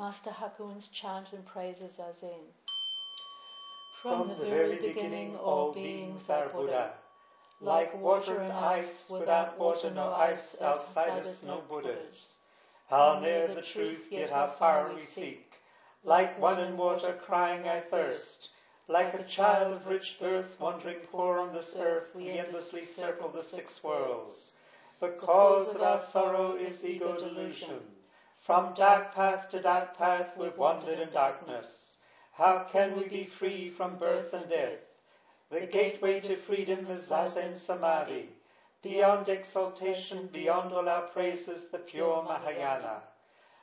Master Hakuin's chant and praises Zazen. From the very beginning, all beings are Buddha. Like water and ice, without water no ice, outside us no Buddhas. How near the truth, yet how far we seek. Like one in water crying, I thirst. Like a child of rich birth wandering poor on this earth, we endlessly circle the six worlds. The cause of our sorrow is ego delusion. From dark path to dark path we've wandered in darkness. How can we be free from birth and death? The gateway to freedom is Zazen Samadhi. Beyond exaltation, beyond all our praises, the pure Mahayana.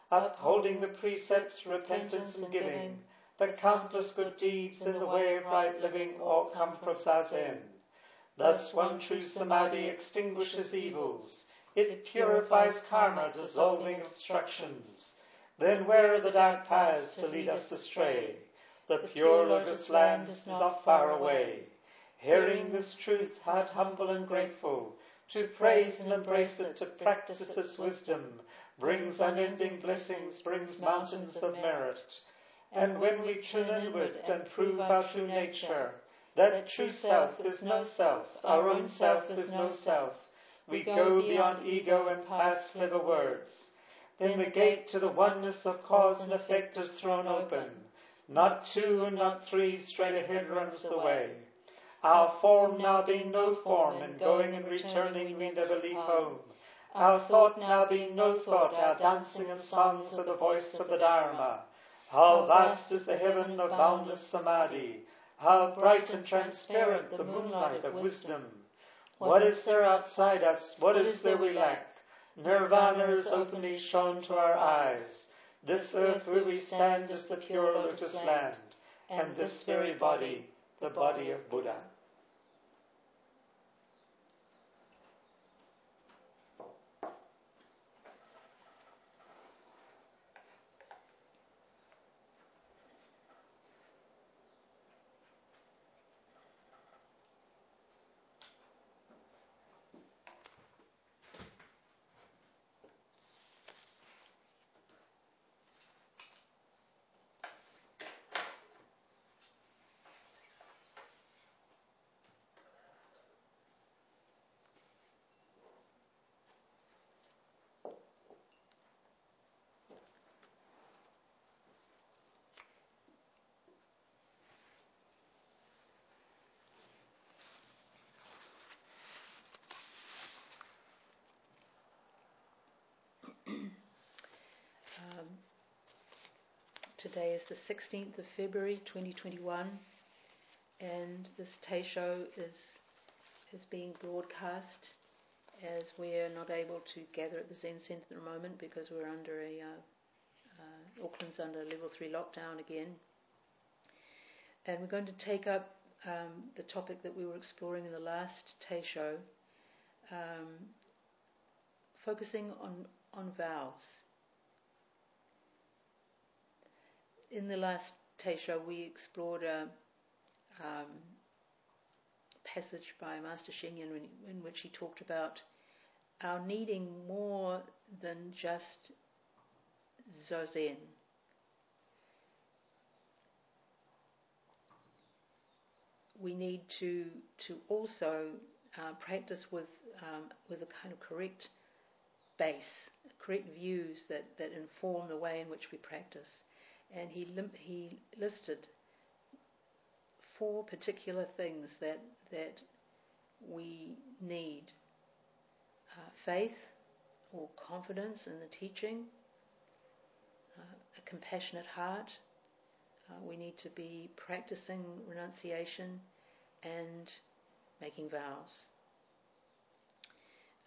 Upholding the precepts, repentance and giving, the countless good deeds in the way of right living all come from Zazen. Thus one true Samadhi extinguishes evils. It purifies karma, dissolving obstructions. Then where are the dark paths to lead us astray? The pure lotus land is not far away. Hearing this truth, heart humble and grateful, to praise and embrace it, to practice its wisdom, brings unending blessings, brings mountains of merit. And when we tune inward and prove our true nature, that true self is no self, our own self is no self, we go beyond ego and past clever words. Then the gate to the oneness of cause and effect is thrown open not two and not three, straight ahead runs the way. Our form now being no form, and going and returning we never leave home. Our thought now being no thought, our dancing and songs are the voice of the Dharma. How vast is the heaven of boundless samadhi! How bright and transparent the moonlight of wisdom! What is there outside us? What is there we lack? Nirvana is openly shown to our eyes. This earth where we stand is the pure lotus land, and this very body, the body of Buddha. Today is the 16th of February 2021, and this Teisho is is being broadcast as we're not able to gather at the Zen Centre at the moment because we're under a uh, uh, Auckland's under level three lockdown again, and we're going to take up um, the topic that we were exploring in the last Teisho, um, focusing on on vows. In the last Teisho, we explored a um, passage by Master Sheng Yen in, in which he talked about our needing more than just zazen. We need to to also uh, practice with um, with a kind of correct base, correct views that, that inform the way in which we practice and he lim- he listed four particular things that that we need: uh, faith or confidence in the teaching, uh, a compassionate heart. Uh, we need to be practicing renunciation and making vows.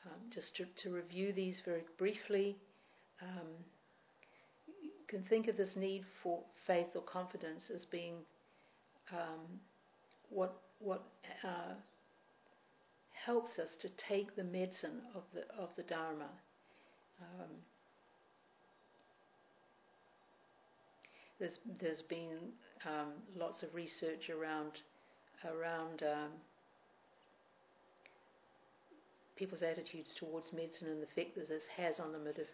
Um, just to, to, review these very briefly. Um, can think of this need for faith or confidence as being um, what what uh, helps us to take the medicine of the of the Dharma. Um, there's there's been um, lots of research around around um, people's attitudes towards medicine and the effect that this has on them. If, if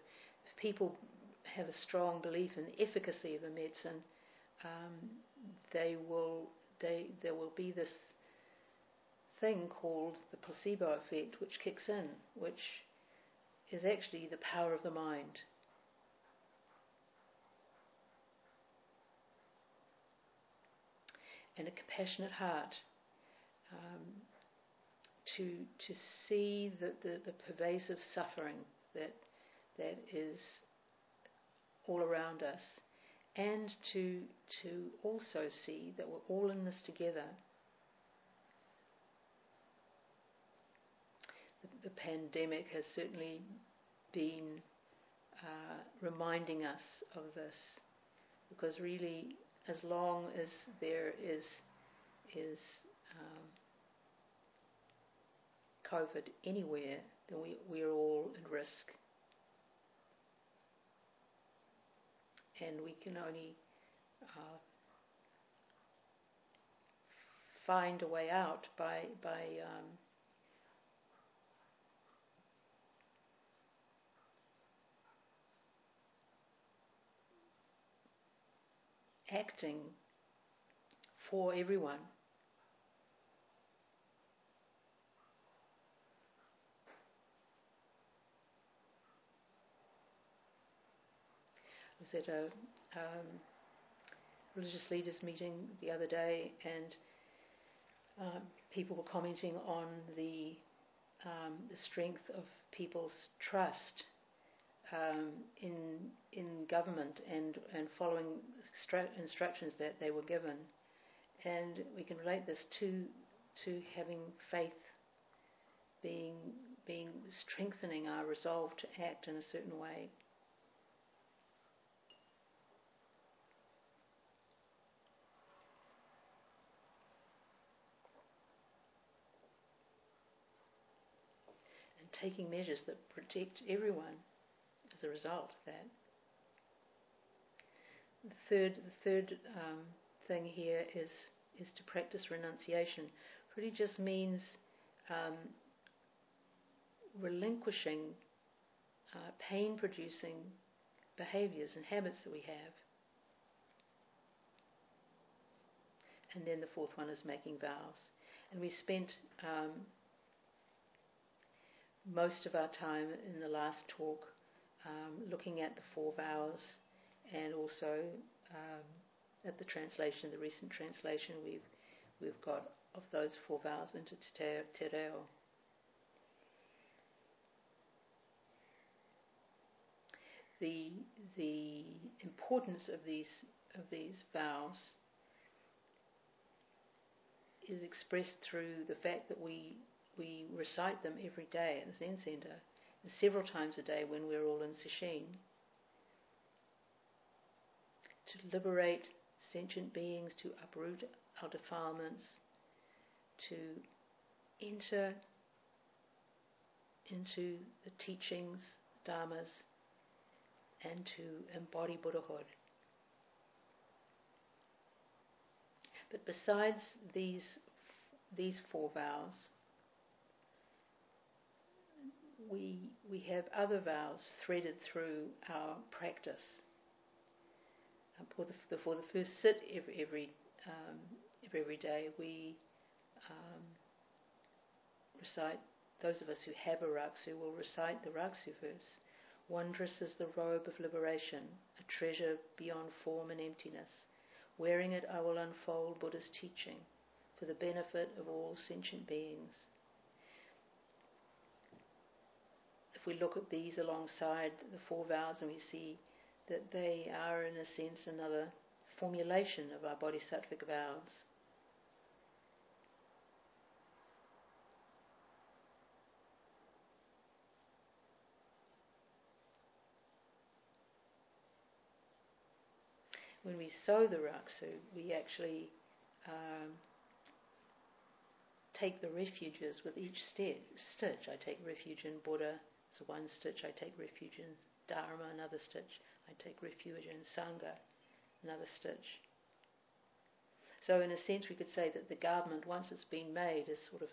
people have a strong belief in the efficacy of a medicine, um, they will they there will be this thing called the placebo effect, which kicks in, which is actually the power of the mind. And a compassionate heart um, to to see the, the, the pervasive suffering that that is all around us, and to to also see that we're all in this together. The, the pandemic has certainly been uh, reminding us of this, because really, as long as there is is um, COVID anywhere, then we, we're all at risk. And we can only uh, find a way out by by um, acting for everyone. Was at a um, religious leaders meeting the other day, and um, people were commenting on the um, the strength of people's trust um, in in government and and following instructions that they were given, and we can relate this to to having faith being being strengthening our resolve to act in a certain way. Taking measures that protect everyone as a result of that. The third, the third um, thing here is is to practice renunciation. Really just means um, relinquishing uh, pain-producing behaviours and habits that we have. And then the fourth one is making vows. And we spent um, most of our time in the last talk um, looking at the four vows and also um, at the translation, the recent translation we've we've got of those four vows into Te Reo. The the importance of these of these vows is expressed through the fact that we we recite them every day at the Zen Center, and several times a day when we're all in Sesshin, to liberate sentient beings, to uproot our defilements, to enter into the teachings, dharmas, and to embody Buddhahood. But besides these these four vows, we, we have other vows threaded through our practice. Uh, before, the, before the first sit every, every, um, every day, we um, recite, those of us who have a rakusu will recite the rakusu verse. Wondrous is the robe of liberation, a treasure beyond form and emptiness. Wearing it, I will unfold Buddha's teaching for the benefit of all sentient beings. We look at these alongside the four vows and we see that they are, in a sense, another formulation of our bodhisattvic vows. When we sew the rakusu, we actually um, take the refuges with each stitch. I take refuge in Buddha, so one stitch I take refuge in Dharma, another stitch I take refuge in Sangha, another stitch. So in a sense we could say that the garment, once it's been made, is sort of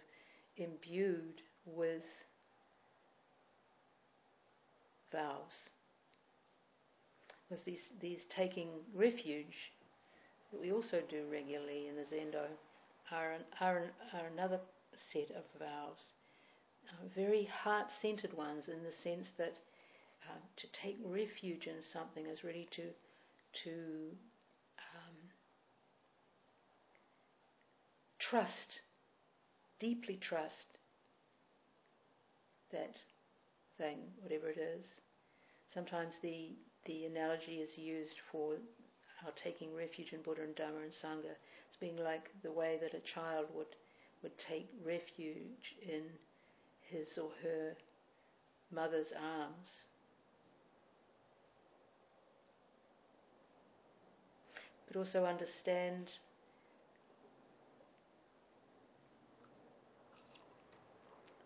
imbued with vows. was these, these taking refuge that we also do regularly in the Zendo are, are, are another set of vows. Uh, very heart centered ones in the sense that uh, to take refuge in something is really to, to um, trust, deeply trust that thing, whatever it is. Sometimes the, the analogy is used for our taking refuge in Buddha and Dharma and Sangha. It's being like the way that a child would, would take refuge in his or her mother's arms. But also understand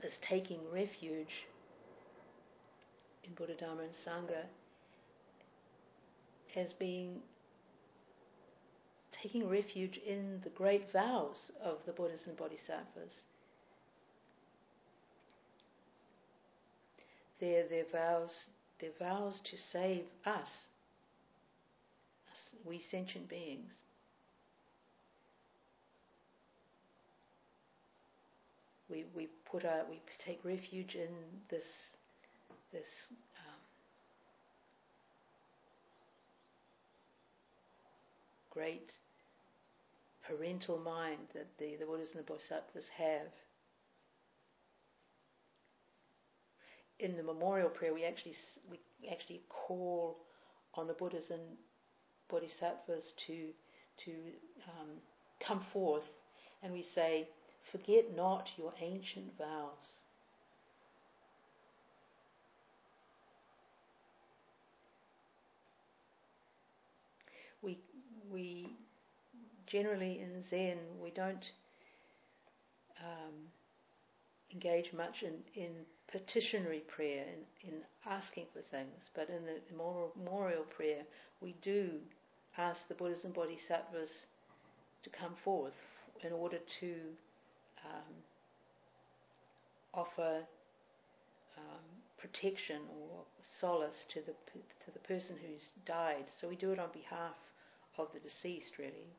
this taking refuge in Buddha, Dharma, and Sangha as being taking refuge in the great vows of the Buddhas and Bodhisattvas. Their, their vows, their vows to save us, us, we sentient beings. We, we put our, we take refuge in this this um, great parental mind that the, the Buddhas and the Bodhisattvas have. In the memorial prayer, we actually we actually call on the Buddhas and Bodhisattvas to to um, come forth, and we say, "Forget not your ancient vows." we we generally in Zen we don't um, engage much in, in petitionary prayer in, in asking for things, but in the memorial prayer we do ask the Buddhas and Bodhisattvas to come forth in order to um, offer um, protection or solace to the to the person who's died. So we do it on behalf of the deceased, really.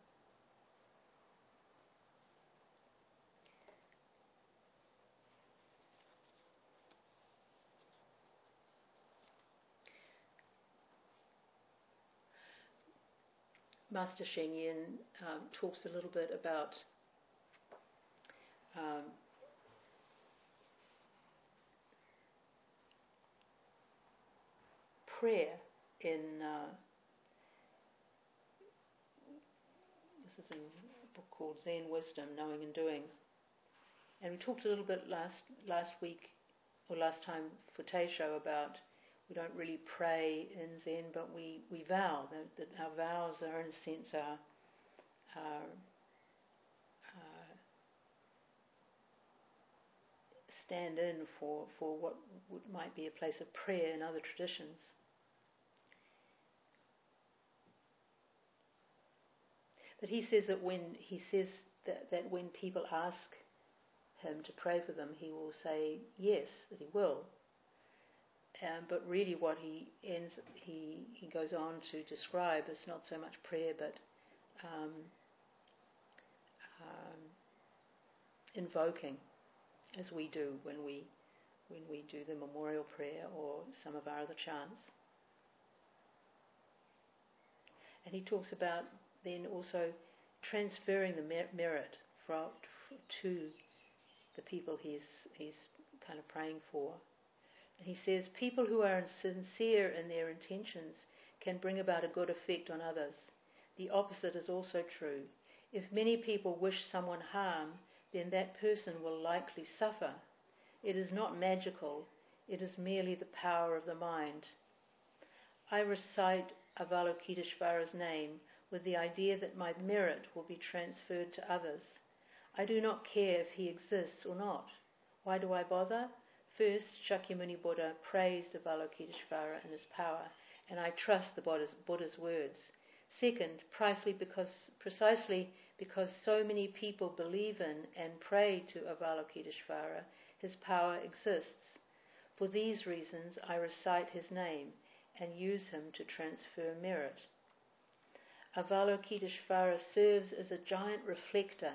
Master Sheng Yen um, talks a little bit about um, prayer in uh, this is in a book called Zen Wisdom, Knowing and Doing. And we talked a little bit last last week or last time for Teisho about we don't really pray in Zen, but we, we vow that, that our vows are in a sense our uh, stand in for, for what might be a place of prayer in other traditions. But he says that when he says that, that when people ask him to pray for them, he will say yes, that he will. Um, but really, what he ends, he he goes on to describe is not so much prayer, but um, um, invoking, as we do when we when we do the memorial prayer or some of our other chants. And he talks about then also transferring the mer- merit from, to the people he's, he's kind of praying for. He says, people who are sincere in their intentions can bring about a good effect on others. The opposite is also true. If many people wish someone harm, then that person will likely suffer. It is not magical, it is merely the power of the mind. I recite Avalokiteshvara's name with the idea that my merit will be transferred to others. I do not care if he exists or not. Why do I bother? First, Shakyamuni Buddha praised Avalokiteshvara and his power, and I trust the Buddha's, Buddha's words. Second, precisely because, precisely because so many people believe in and pray to Avalokiteshvara, his power exists. For these reasons, I recite his name and use him to transfer merit. Avalokiteshvara serves as a giant reflector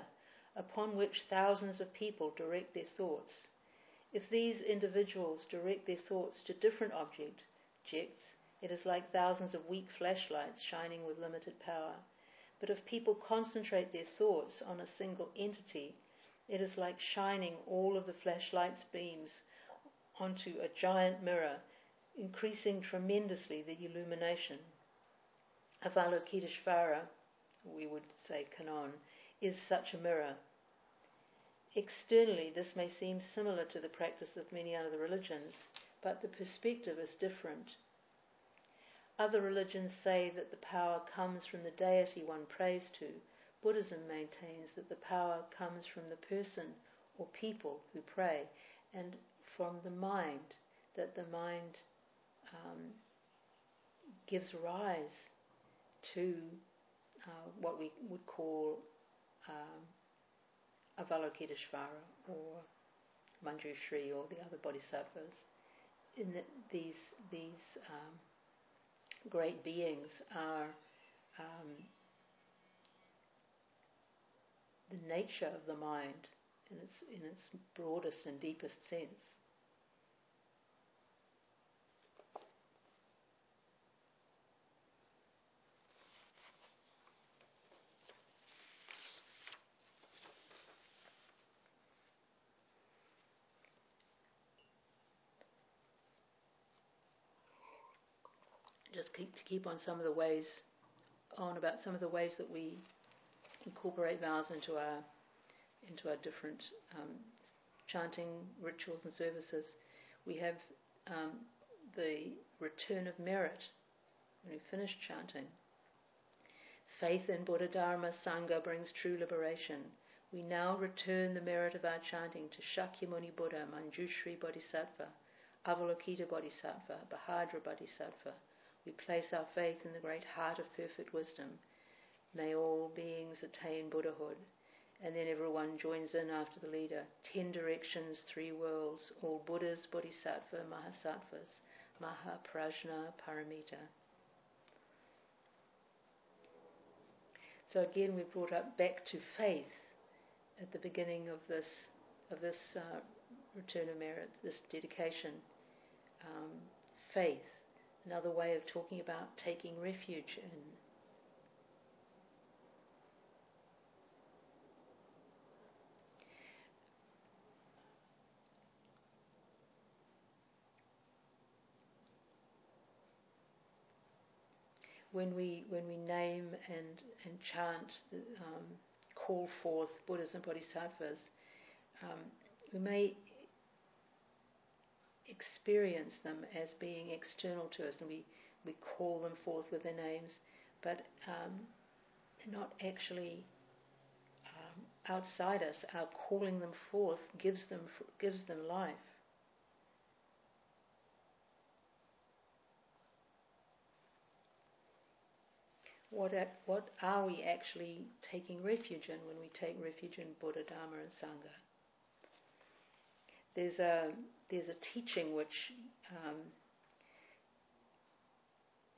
upon which thousands of people direct their thoughts. If these individuals direct their thoughts to different objects, it is like thousands of weak flashlights shining with limited power. But if people concentrate their thoughts on a single entity, it is like shining all of the flashlight's beams onto a giant mirror, increasing tremendously the illumination. Avalokiteshvara, we would say Kannon, is such a mirror. Externally, this may seem similar to the practice of many other religions, but the perspective is different. Other religions say that the power comes from the deity one prays to. Buddhism maintains that the power comes from the person or people who pray and from the mind, that the mind um, gives rise to uh, what we would call um, Avalokiteshvara or Manjushri or the other bodhisattvas. In that these these um, great beings are um, the nature of the mind in its, in its broadest and deepest sense. Just keep to keep on some of the ways on about some of the ways that we incorporate vows into our into our different um, chanting rituals and services. We have um, the return of merit when we finish chanting. Faith in Buddha Dharma Sangha brings true liberation. We now return the merit of our chanting to Shakyamuni Buddha, Manjushri Bodhisattva, Avalokita Bodhisattva, Bhadra Bodhisattva, we place our faith in the great heart of perfect wisdom. May all beings attain Buddhahood. And then everyone joins in after the leader. Ten directions, three worlds, all Buddhas, Bodhisattva, Mahasattvas, Mahaprajna, Paramita. So again, we brought up back to faith at the beginning of this of this uh, return of merit, this dedication. Um, faith Another way of talking about taking refuge in. When we when we name and and chant, um, call forth Buddhas and Bodhisattvas, um, we may experience them as being external to us and we, we call them forth with their names, but um, not actually um, outside us. Our calling them forth gives them, gives them life. What, what are we actually taking refuge in when we take refuge in Buddha, Dharma, and Sangha? There's a there's a teaching which um,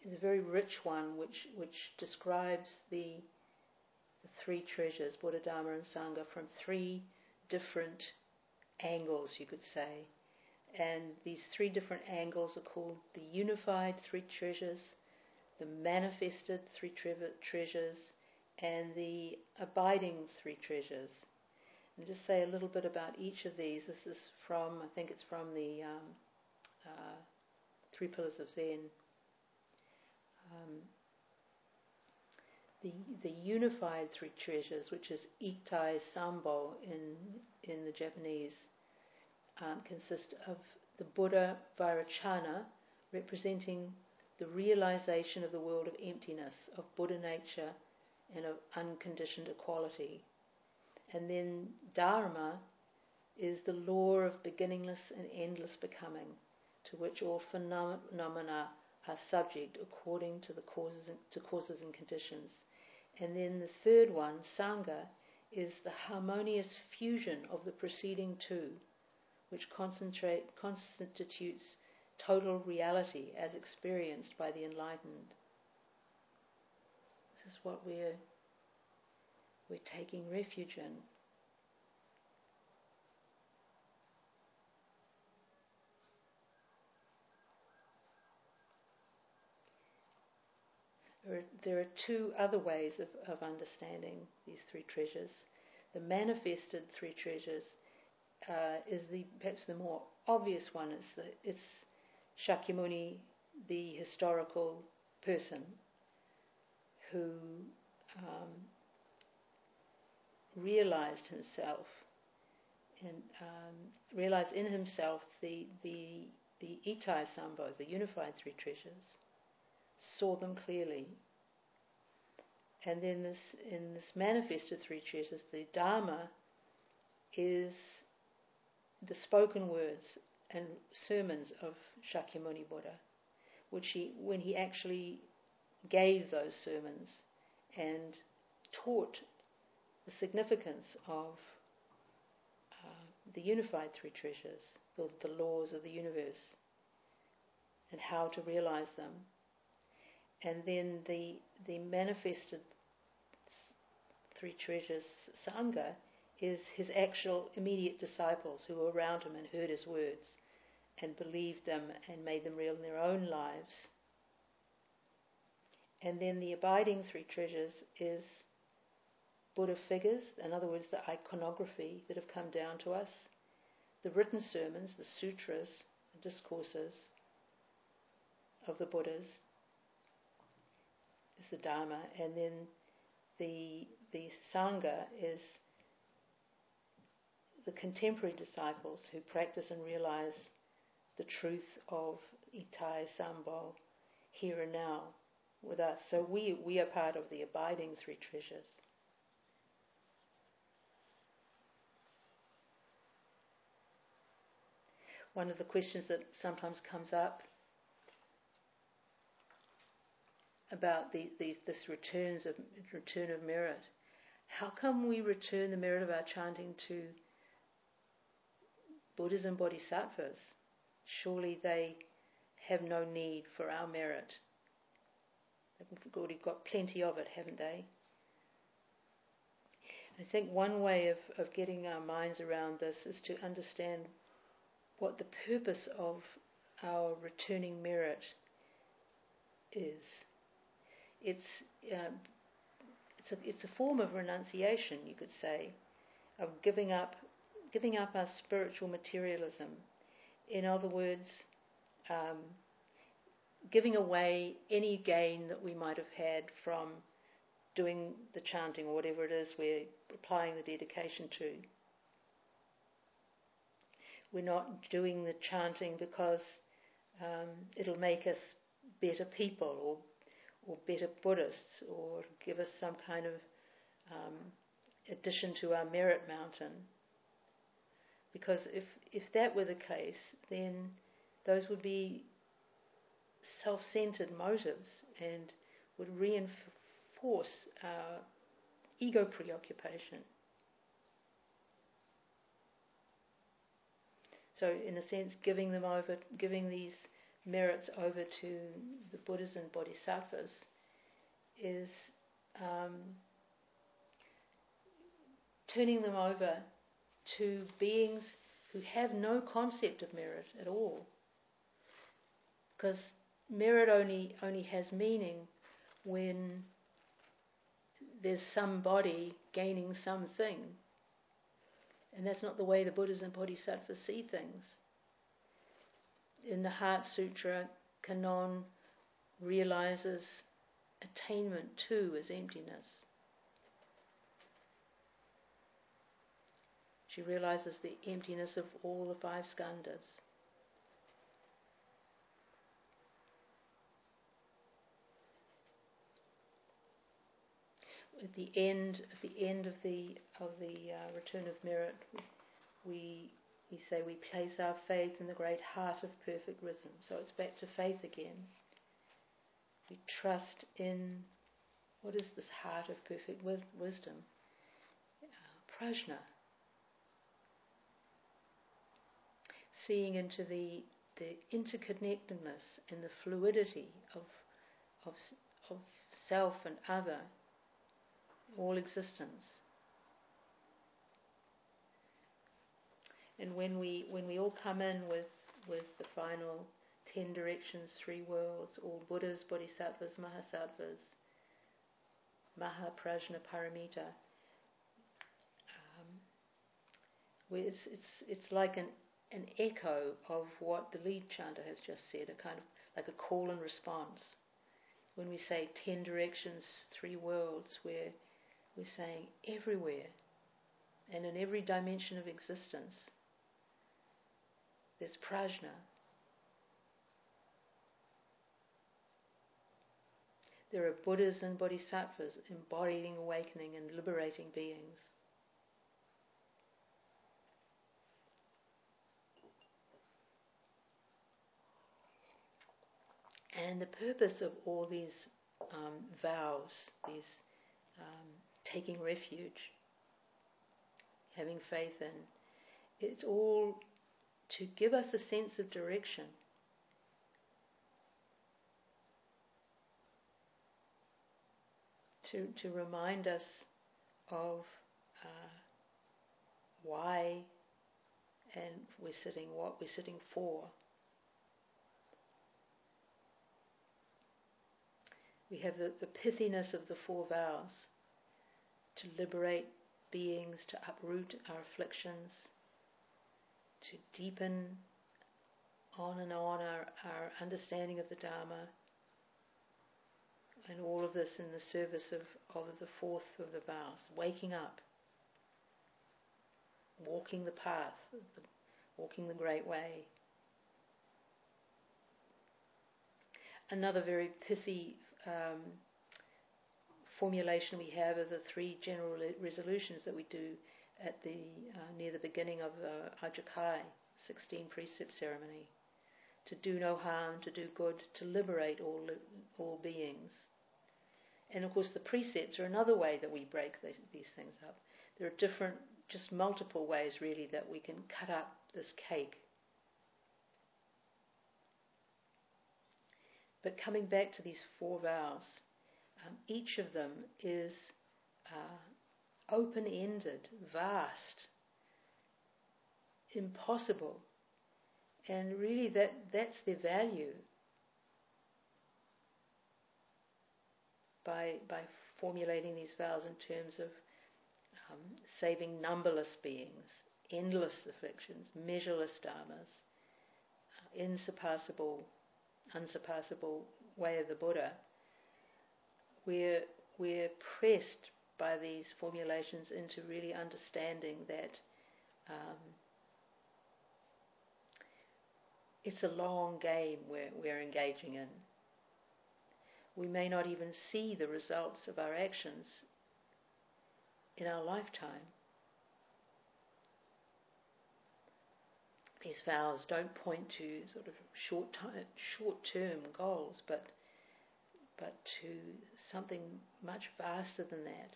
is a very rich one, which which describes the the three treasures, Buddha, Dharma, and Sangha, from three different angles, you could say. And these three different angles are called the unified three treasures, the manifested three tre- treasures, and the abiding three treasures just say a little bit about each of these. This is from, I think it's from the um, uh, Three Pillars of Zen. Um, the, the unified three treasures, which is Ittai Sambo in, in the Japanese, um, consist of the Buddha Vairocana, representing the realization of the world of emptiness, of Buddha nature, and of unconditioned equality. And then Dharma is the law of beginningless and endless becoming, to which all phenomena are subject according to the causes and, to causes and conditions. And then the third one, Sangha, is the harmonious fusion of the preceding two, which constitutes total reality as experienced by the enlightened. This is what we're, we're taking refuge in. There are, two other ways of, of understanding these three treasures. The manifested three treasures uh, is the perhaps the more obvious one. It's the it's Shakyamuni, the historical person who um, realized himself and um, realized in himself the the the Ittai Sambo, the unified three treasures, saw them clearly. And then this in this manifested three treasures, the Dharma is the spoken words and sermons of Shakyamuni Buddha, which he, when he actually gave those sermons and taught the significance of uh, the unified three treasures, the, the laws of the universe, and how to realize them. And then the, the manifested three treasures, Sangha, is his actual immediate disciples who were around him and heard his words and believed them and made them real in their own lives. And then the abiding three treasures is Buddha figures, in other words, the iconography that have come down to us, the written sermons, the sutras, the discourses of the Buddhas, is the Dharma, and then the the Sangha is the contemporary disciples who practice and realize the truth of Ittai Sambo here and now with us. So we, we are part of the abiding three treasures. One of the questions that sometimes comes up about the, the, this returns of return of merit. How come we return the merit of our chanting to Buddhas and Bodhisattvas? Surely they have no need for our merit. They've already got plenty of it, haven't they? I think one way of, of getting our minds around this is to understand what the purpose of our returning merit is. It's, uh, it's, a, it's a form of renunciation, you could say, of giving up, giving up our spiritual materialism in other words, um, giving away any gain that we might have had from doing the chanting or whatever it is we're applying the dedication to. We're not doing the chanting because um, it'll make us better people or or better Buddhists or give us some kind of um, addition to our merit mountain. Because if, if that were the case, then those would be self centered motives and would reinforce our ego preoccupation. So, in a sense, giving them over, giving these merits over to the Buddhas and Bodhisattvas is um, turning them over to beings who have no concept of merit at all. Because merit only, only has meaning when there's somebody gaining something. And that's not the way the Buddhas and Bodhisattvas see things. In the Heart Sutra, Kannon realizes attainment too as emptiness. She realizes the emptiness of all the five skandhas. At the end, at the end of the of the uh, return of merit, we we say we place our faith in the great heart of perfect wisdom. So it's back to faith again. We trust in what is this heart of perfect wisdom? Uh, prajna, seeing into the the interconnectedness and the fluidity of, of, of self and other, all existence. And when we when we all come in with with the final ten directions, three worlds, all Buddhas, Bodhisattvas, Mahasattvas, Mahaprajna Paramita, um, it's, it's, it's like an, an echo of what the lead chanter has just said, a kind of like a call and response. When we say ten directions, three worlds, we're, we're saying everywhere and in every dimension of existence there's prajna. There are Buddhas and Bodhisattvas embodying awakening and liberating beings. And the purpose of all these um, vows, these um, taking refuge, having faith in, it's all to give us a sense of direction. To, to remind us of uh, why and we're sitting, what we're sitting for. We have the, the pithiness of the four vows to liberate beings, to uproot our afflictions, to deepen on and on our, our understanding of the Dharma, and all of this in the service of, of the fourth of the vows, waking up, walking the path, walking the great way. Another very pithy um, formulation we have are the three general resolutions that we do at the uh, near the beginning of the Ajakai 16 precept ceremony. To do no harm, to do good, to liberate all all beings. And of course, the precepts are another way that we break these, these things up. There are different, just multiple ways really that we can cut up this cake. But coming back to these four vows, um, each of them is uh, open ended, vast, impossible. And really, that, that's their value. By, by formulating these vows in terms of um, saving numberless beings, endless afflictions, measureless dharmas, uh, insurpassable, unsurpassable way of the Buddha, we're, we're pressed by these formulations into really understanding that um, it's a long game we're, we're engaging in. We may not even see the results of our actions in our lifetime. These vows don't point to sort of short time, short-term goals, but but to something much vaster than that.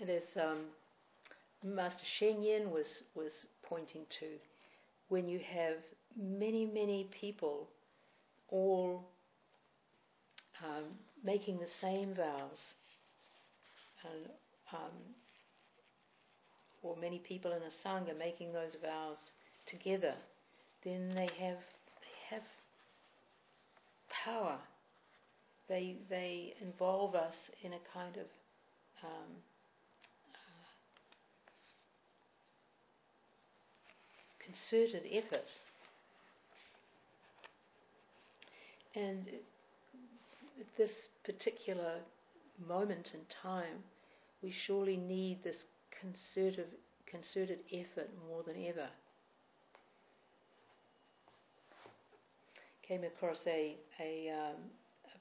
And as um, Master Sheng Yen was, was pointing to, when you have many, many people all um, making the same vows, and, um, or many people in a sangha making those vows together, then they have they have power. They they involve us in a kind of um, concerted effort. And at this particular moment in time, we surely need this concerted, concerted effort more than ever. Came across a, a, um, a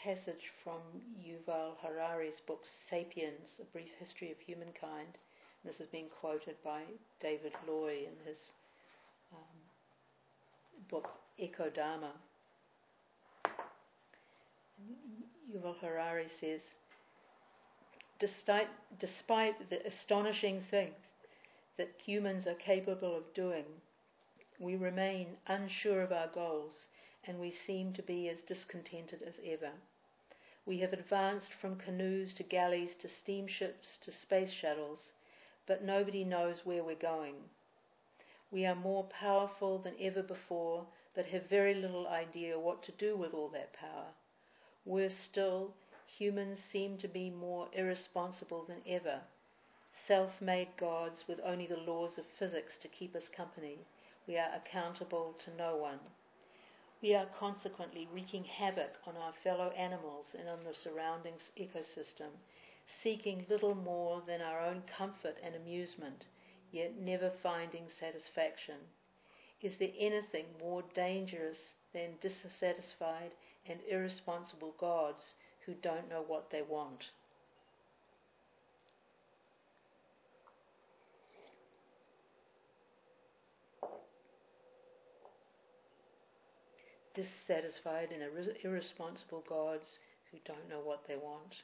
passage from Yuval Harari's book *Sapiens: A Brief History of Humankind*. This is being quoted by David Loy in his um, book *Ecodharma*. Yuval Harari says, despite, despite the astonishing things that humans are capable of doing, we remain unsure of our goals and we seem to be as discontented as ever. We have advanced from canoes to galleys to steamships to space shuttles, but nobody knows where we're going. We are more powerful than ever before, but have very little idea what to do with all that power. Worse still, humans seem to be more irresponsible than ever, self made gods with only the laws of physics to keep us company. We are accountable to no one. We are consequently wreaking havoc on our fellow animals and on the surrounding ecosystem, seeking little more than our own comfort and amusement, yet never finding satisfaction. Is there anything more dangerous than dissatisfied and irresponsible gods who don't know what they want. Dissatisfied and irresponsible gods who don't know what they want.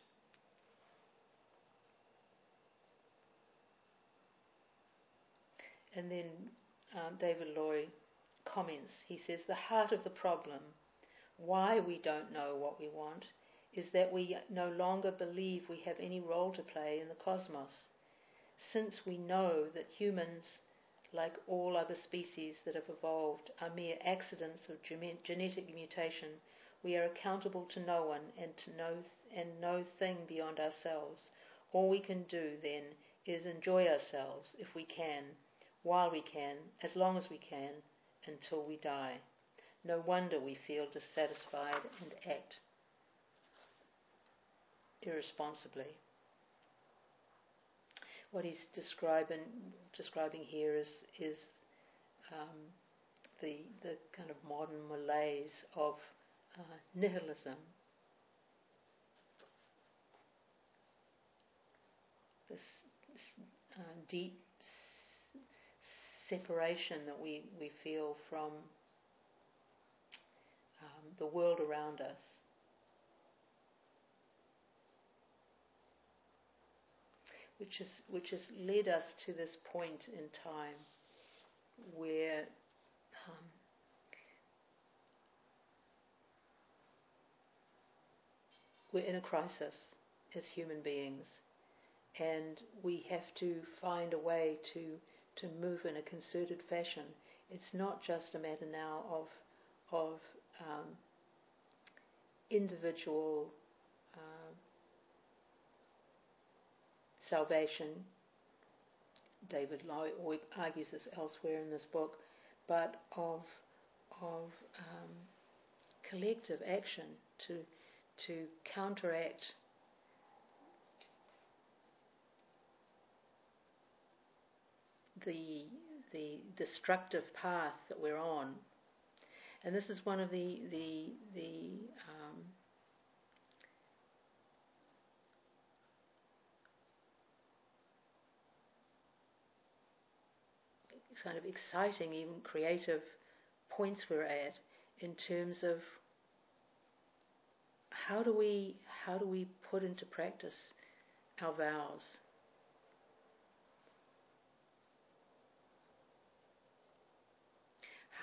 And then um, David Loy comments. He says, The heart of the problem why we don't know what we want is that we no longer believe we have any role to play in the cosmos. Since we know that humans, like all other species that have evolved, are mere accidents of genetic mutation, we are accountable to no one and to no and no thing beyond ourselves. All we can do then is enjoy ourselves if we can, while we can, as long as we can, until we die. No wonder we feel dissatisfied and act irresponsibly. What he's describing describing here is is um, the the kind of modern malaise of uh, nihilism. This, this uh, deep separation that we, we feel from um, the world around us. Which, is, which has led us to this point in time where um, we're in a crisis as human beings, and we have to find a way to to move in a concerted fashion. It's not just a matter now of of um, individual uh, salvation. David Loy argues this elsewhere in this book, but of of um, collective action to to counteract the the destructive path that we're on. And this is one of the the the um, kind of exciting, even creative points we're at in terms of how do we how do we put into practice our vows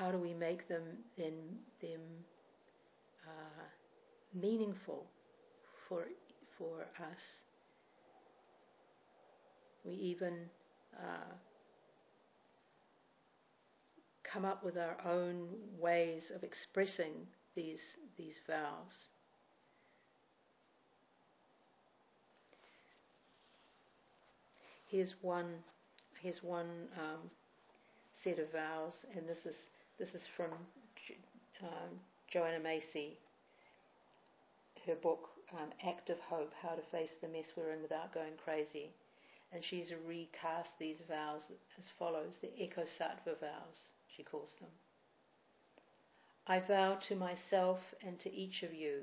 how do we make them then them uh, meaningful for for us? We even uh, come up with our own ways of expressing these these vows. Here's one. Here's one um, set of vows, and this is this is from um, Joanna Macy, her book, um, Active Hope How to Face the Mess We're In Without Going Crazy. And she's recast these vows as follows the Eco Sattva vows, she calls them. I vow to myself and to each of you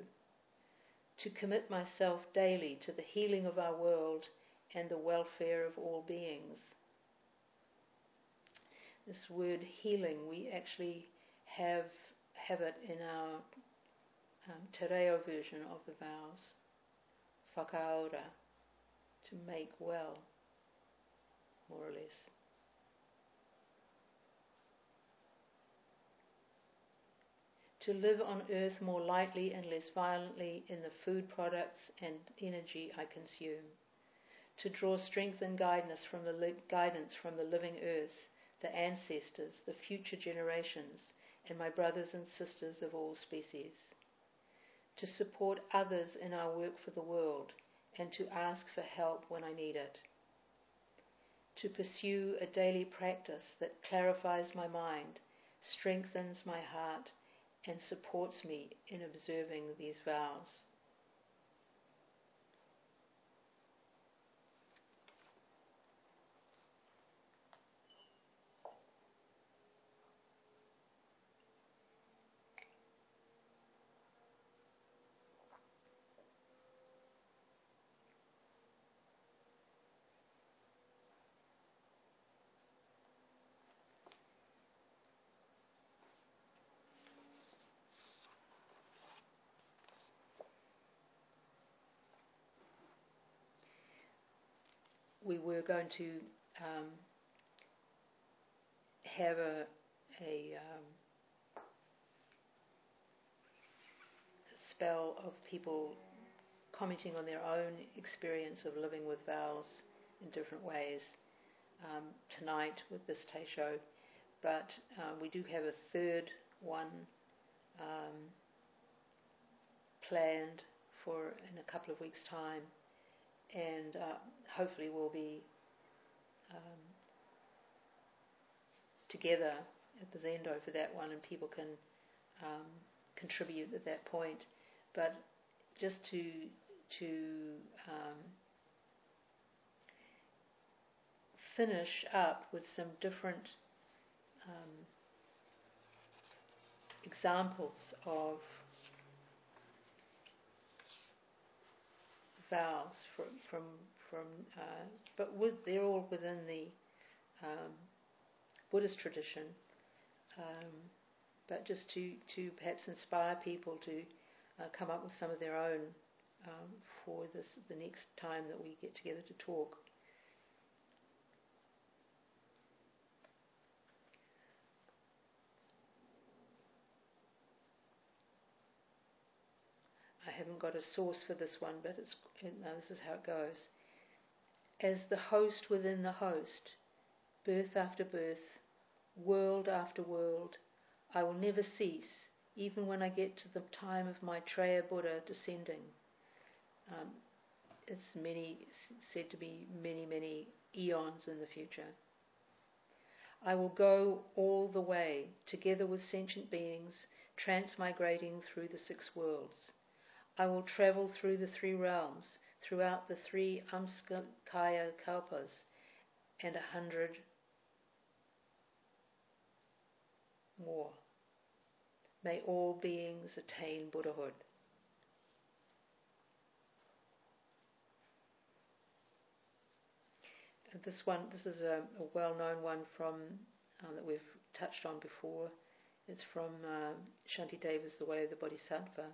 to commit myself daily to the healing of our world and the welfare of all beings. This word healing, we actually have have it in our um, version of the vows, whakaora, to make well, more or less. To live on earth more lightly and less violently in the food products and energy I consume. To draw strength and guidance from the, li- guidance from the living earth, the ancestors, the future generations, and my brothers and sisters of all species to support others in our work for the world, and to ask for help when I need it. To pursue a daily practice that clarifies my mind, strengthens my heart, and supports me in observing these vows. We were going to um, have a, a um, spell of people commenting on their own experience of living with vows in different ways um, tonight with this Teisho. But um, we do have a third one um, planned for in a couple of weeks' time and uh, hopefully we'll be um, together at the Zendo for that one, and people can um, contribute at that point. But just to to um, finish up with some different um, examples of vows from from from, uh, but with, they're all within the um, Buddhist tradition. Um, but just to to perhaps inspire people to uh, come up with some of their own um, for this the next time that we get together to talk. Haven't got a source for this one, but it's no, this is how it goes. As the host within the host, birth after birth, world after world, I will never cease, even when I get to the time of Maitreya Buddha descending. Um, it's many said to be many, many eons in the future. I will go all the way, together with sentient beings, transmigrating through the six worlds. I will travel through the three realms, throughout the three Amskaya Kalpas and a hundred more. May all beings attain Buddhahood. This one, this is a, a well-known one from um, that we've touched on before. It's from uh, Shantideva's The Way of the Bodhisattva.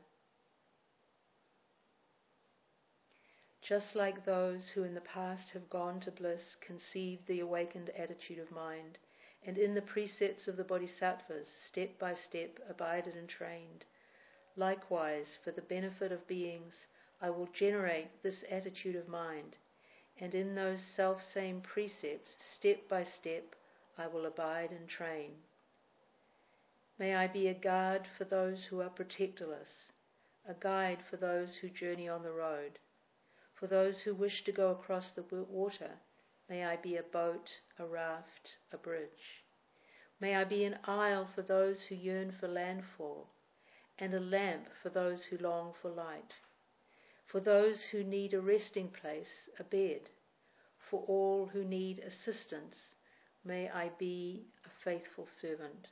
Just like those who in the past have gone to bliss conceived the awakened attitude of mind, and in the precepts of the bodhisattvas, step by step, abided and trained. Likewise, for the benefit of beings, I will generate this attitude of mind, and in those self same precepts, step by step, I will abide and train. May I be a guard for those who are protectorless, a guide for those who journey on the road for those who wish to go across the water, may I be a boat, a raft, a bridge. May I be an isle for those who yearn for landfall, and a lamp for those who long for light. For those who need a resting place, a bed. For all who need assistance, may I be a faithful servant.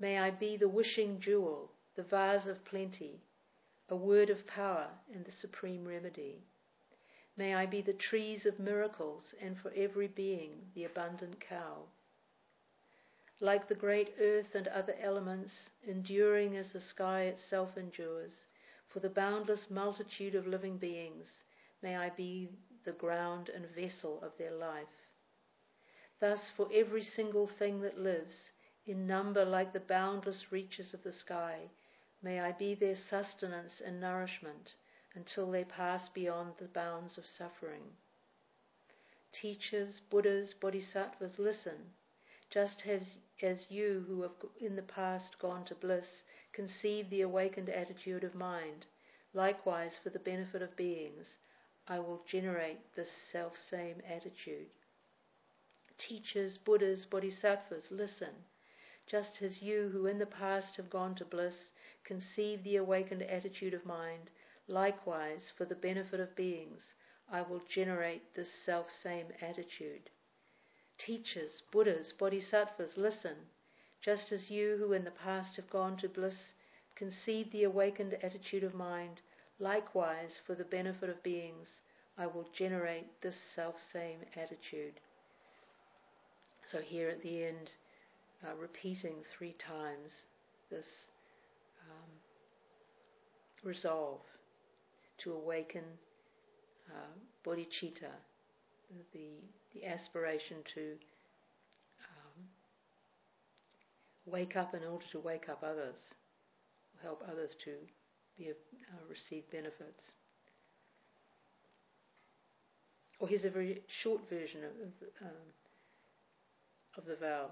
May I be the wishing jewel, the vase of plenty, a word of power and the supreme remedy. May I be the trees of miracles and for every being the abundant cow. Like the great earth and other elements, enduring as the sky itself endures, for the boundless multitude of living beings, may I be the ground and vessel of their life. Thus, for every single thing that lives, in number like the boundless reaches of the sky, may I be their sustenance and nourishment until they pass beyond the bounds of suffering. Teachers, Buddhas, Bodhisattvas, listen, just as, as you who have in the past gone to bliss conceive the awakened attitude of mind. Likewise, for the benefit of beings, I will generate this self same attitude. Teachers, Buddhas, Bodhisattvas, listen. Just as you who in the past have gone to bliss conceive the awakened attitude of mind, likewise, for the benefit of beings, I will generate this self same attitude. Teachers, Buddhas, Bodhisattvas, listen. Just as you who in the past have gone to bliss conceive the awakened attitude of mind, likewise, for the benefit of beings, I will generate this self same attitude. So, here at the end, uh, repeating three times this resolve to awaken uh, bodhicitta, the, the aspiration to wake up in order to wake up others, help others to be, uh, receive benefits. Or here's a very short version of, um, of the vow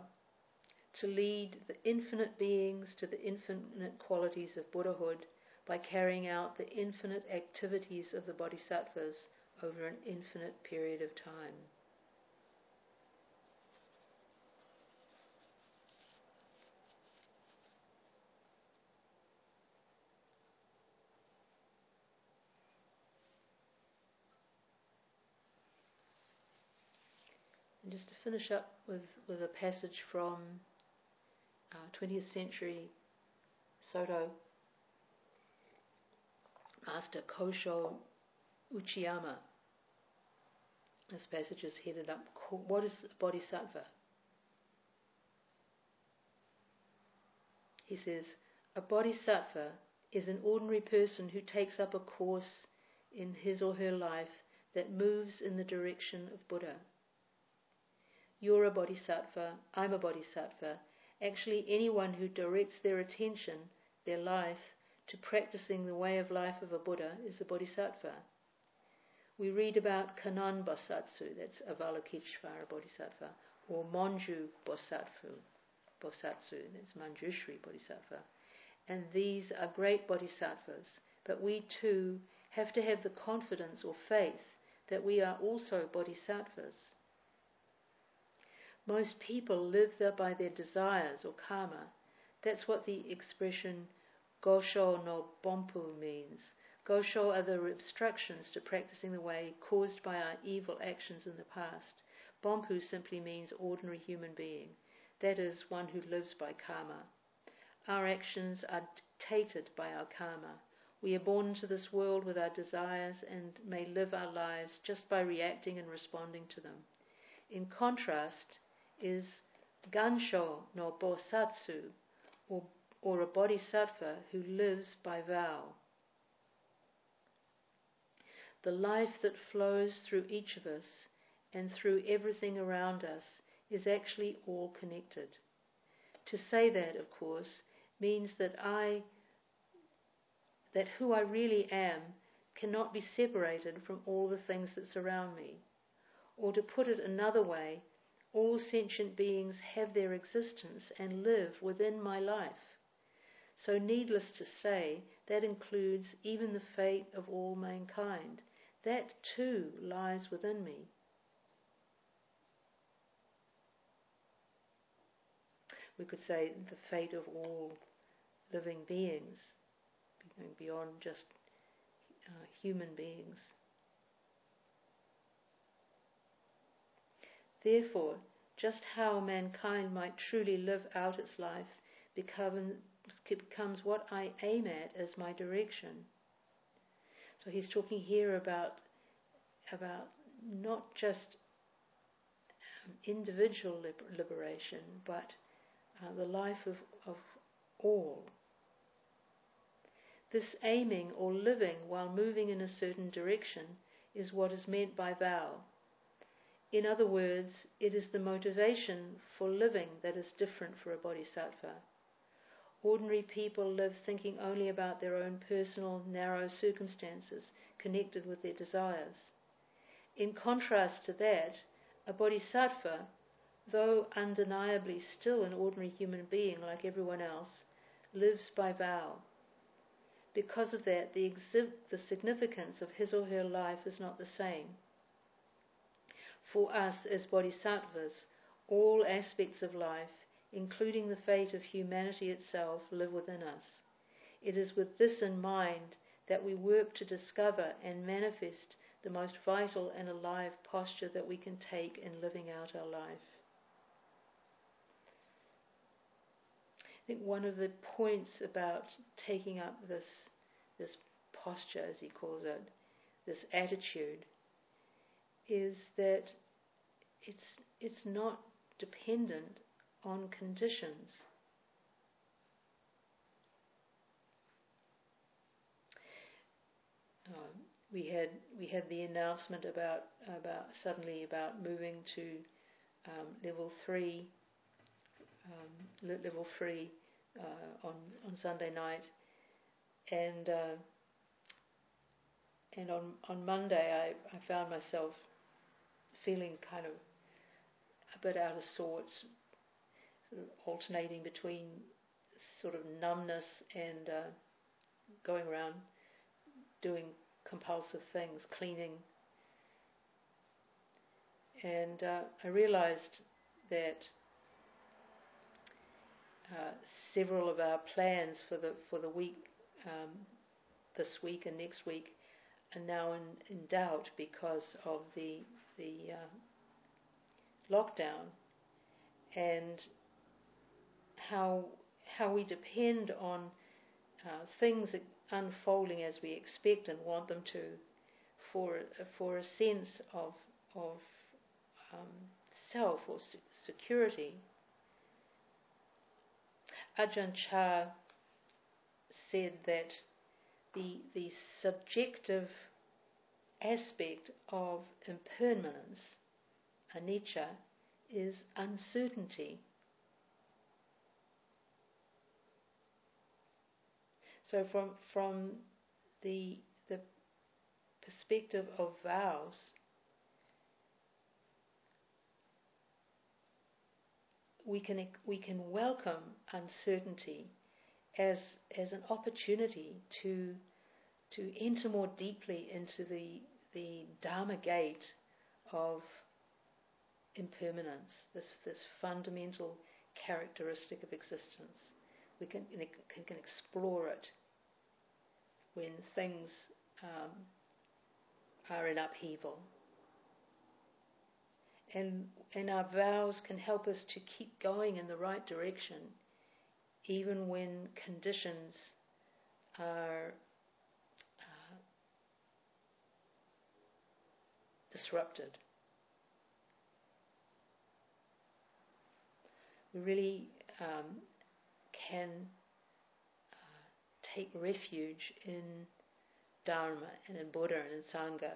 to lead the infinite beings to the infinite qualities of Buddhahood by carrying out the infinite activities of the Bodhisattvas over an infinite period of time. And just to finish up with, with a passage from uh, 20th century Soto, Master Kosho Uchiyama. This passage is headed up What is Bodhisattva? He says, A Bodhisattva is an ordinary person who takes up a course in his or her life that moves in the direction of Buddha. You're a bodhisattva, I'm a bodhisattva. Actually, anyone who directs their attention, their life, to practicing the way of life of a Buddha is a bodhisattva. We read about Kannon Bosatsu, that's Avalokiteshvara Bodhisattva, or Monju Bosatsu, Bosatsu, that's Manjushri Bodhisattva. And these are great bodhisattvas, but we too have to have the confidence or faith that we are also bodhisattvas. Most people live there by their desires or karma. That's what the expression Gosho no Bompu means. Gosho are the obstructions to practicing the way caused by our evil actions in the past. Bompu simply means ordinary human being. That is, one who lives by karma. Our actions are dictated by our karma. We are born into this world with our desires and may live our lives just by reacting and responding to them. In contrast, is Gansho no Bosatsu, or, or a bodhisattva who lives by vow. The life that flows through each of us and through everything around us is actually all connected. To say that, of course, means that I, that who I really am, cannot be separated from all the things that surround me. Or to put it another way, all sentient beings have their existence and live within my life. So, needless to say, that includes even the fate of all mankind. That too lies within me. We could say the fate of all living beings, beyond just uh, human beings. Therefore, just how mankind might truly live out its life becomes, becomes what I aim at as my direction. So he's talking here about about not just um, individual liber- liberation, but uh, the life of, of all. This aiming or living while moving in a certain direction is what is meant by vow. In other words, it is the motivation for living that is different for a bodhisattva. Ordinary people live thinking only about their own personal, narrow circumstances connected with their desires. In contrast to that, a bodhisattva, though undeniably still an ordinary human being like everyone else, lives by vow. Because of that, the, exi- the significance of his or her life is not the same. For us as bodhisattvas, all aspects of life, including the fate of humanity itself, live within us. It is with this in mind that we work to discover and manifest the most vital and alive posture that we can take in living out our life. I think one of the points about taking up this this posture, as he calls it, this attitude, is that it's it's not dependent on conditions. Um, we had we had the announcement about about suddenly about moving to um, level three um, level three uh, on on Sunday night, and uh, and on on Monday I, I found myself feeling kind of a bit out of sorts, sort of alternating between sort of numbness and uh, going around doing compulsive things, cleaning. And uh, I realized that uh, several of our plans for the for the week, um, this week and next week, are now in, in doubt because of the the uh, lockdown and how how we depend on uh, things unfolding as we expect and want them to for for a sense of of um, self or security. Ajahn Chah said that the the subjective aspect of impermanence, anicca, is uncertainty. So from from the the perspective of vows, we can we can welcome uncertainty as as an opportunity to to enter more deeply into the the Dharma gate of impermanence, this this fundamental characteristic of existence. We can can, can explore it when things um, are in upheaval. And, and our vows can help us to keep going in the right direction, even when conditions are uh, disrupted. We really um, can take refuge in Dharma and in Buddha and in Sangha.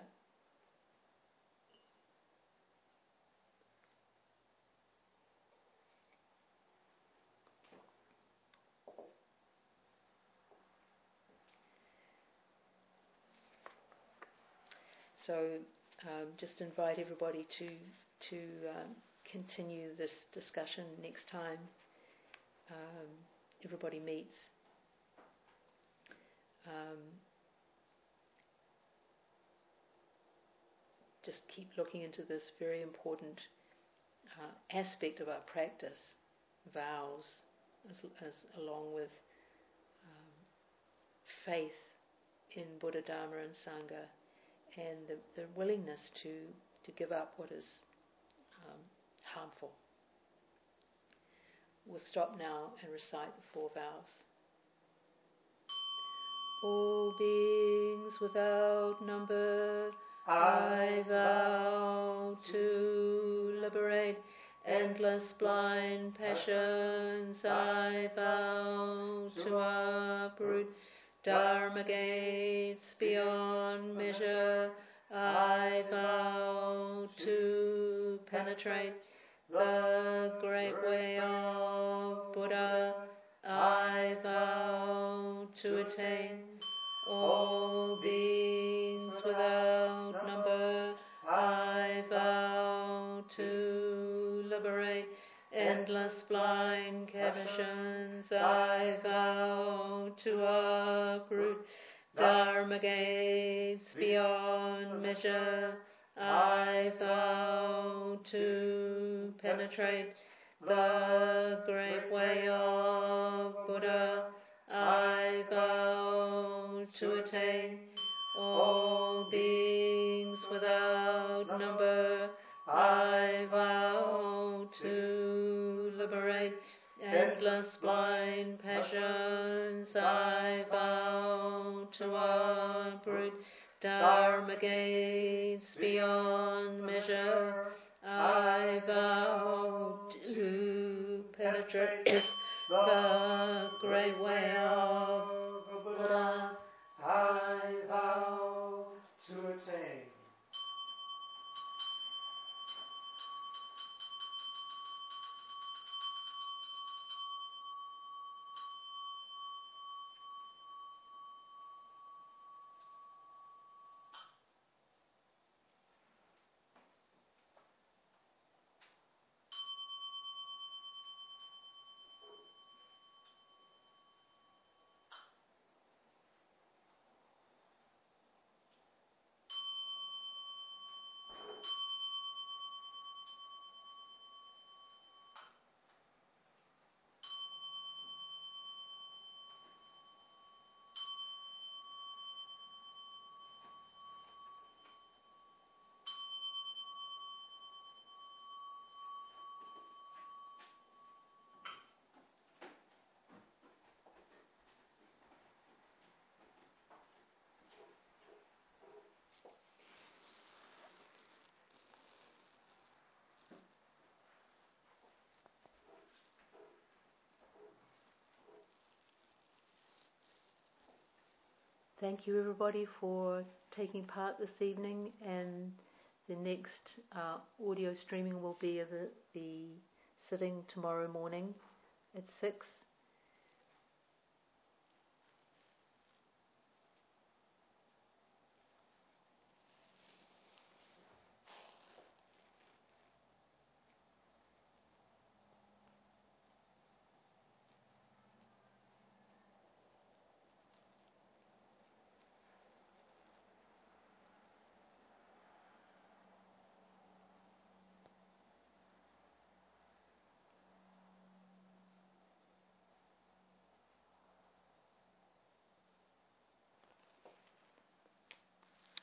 So, um, just invite everybody to to um, continue this discussion next time um, everybody meets. Um, just keep looking into this very important uh, aspect of our practice, vows, as, as along with um, faith in Buddha, Dharma, and Sangha, and the, the willingness to, to give up what is um, harmful. We'll stop now and recite the four vows. All beings without number, I vow to liberate endless blind passions. I vow to uproot Dharma gates beyond measure. I vow to penetrate the great way of Buddha. I vow to attain all beings without number. I vow to liberate endless blind caverns. I vow to uproot Dharma gates beyond measure. I vow to penetrate the great way of Buddha. I vow to attain all beings without number. I vow to liberate endless blind passions. I vow to uproot Dharma gates beyond measure. I vow to penetrate the great way of Buddha. I vow to attain. Thank you, everybody, for taking part this evening. And the next uh, audio streaming will be of the, the sitting tomorrow morning at 6.